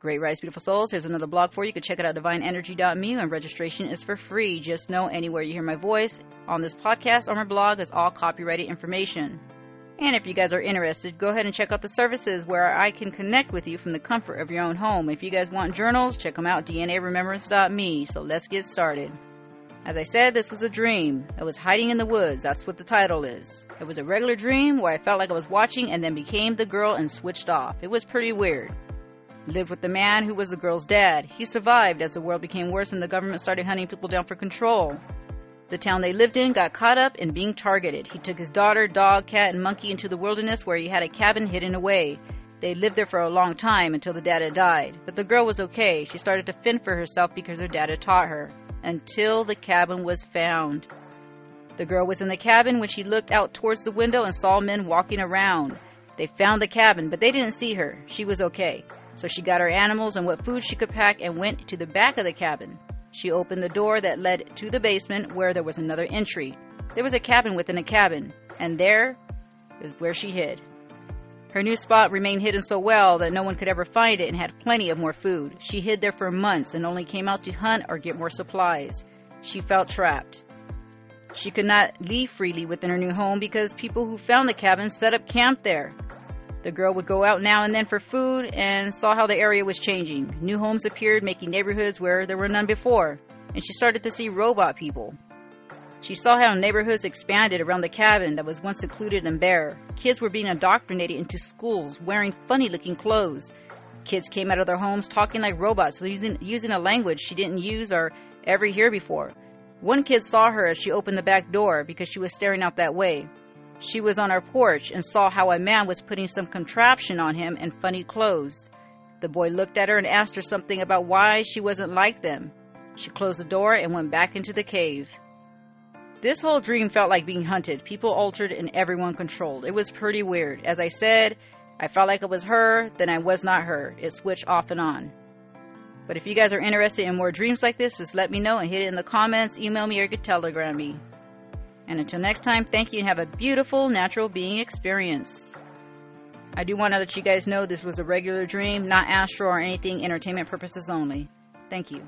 Great Rise, beautiful souls. Here's another blog for you. You can check it out divineenergy.me and registration is for free. Just know anywhere you hear my voice on this podcast or my blog is all copyrighted information. And if you guys are interested, go ahead and check out the services where I can connect with you from the comfort of your own home. If you guys want journals, check them out DNAremembrance.me. So let's get started. As I said, this was a dream. I was hiding in the woods. That's what the title is. It was a regular dream where I felt like I was watching and then became the girl and switched off. It was pretty weird lived with the man who was the girl's dad. He survived as the world became worse and the government started hunting people down for control. The town they lived in got caught up in being targeted. He took his daughter, dog, cat, and monkey into the wilderness where he had a cabin hidden away. They lived there for a long time until the dad had died. But the girl was okay. She started to fend for herself because her dad had taught her. Until the cabin was found. The girl was in the cabin when she looked out towards the window and saw men walking around. They found the cabin, but they didn't see her. She was okay. So she got her animals and what food she could pack and went to the back of the cabin. She opened the door that led to the basement where there was another entry. There was a cabin within a cabin, and there is where she hid. Her new spot remained hidden so well that no one could ever find it and had plenty of more food. She hid there for months and only came out to hunt or get more supplies. She felt trapped. She could not leave freely within her new home because people who found the cabin set up camp there. The girl would go out now and then for food and saw how the area was changing. New homes appeared, making neighborhoods where there were none before, and she started to see robot people. She saw how neighborhoods expanded around the cabin that was once secluded and bare. Kids were being indoctrinated into schools, wearing funny looking clothes. Kids came out of their homes talking like robots, using, using a language she didn't use or ever hear before. One kid saw her as she opened the back door because she was staring out that way. She was on our porch and saw how a man was putting some contraption on him and funny clothes. The boy looked at her and asked her something about why she wasn't like them. She closed the door and went back into the cave. This whole dream felt like being hunted. People altered and everyone controlled. It was pretty weird. As I said, I felt like it was her, then I was not her. It switched off and on. But if you guys are interested in more dreams like this, just let me know and hit it in the comments, email me, or you could telegram me. And until next time, thank you and have a beautiful natural being experience. I do want to let you guys know this was a regular dream, not astral or anything entertainment purposes only. Thank you.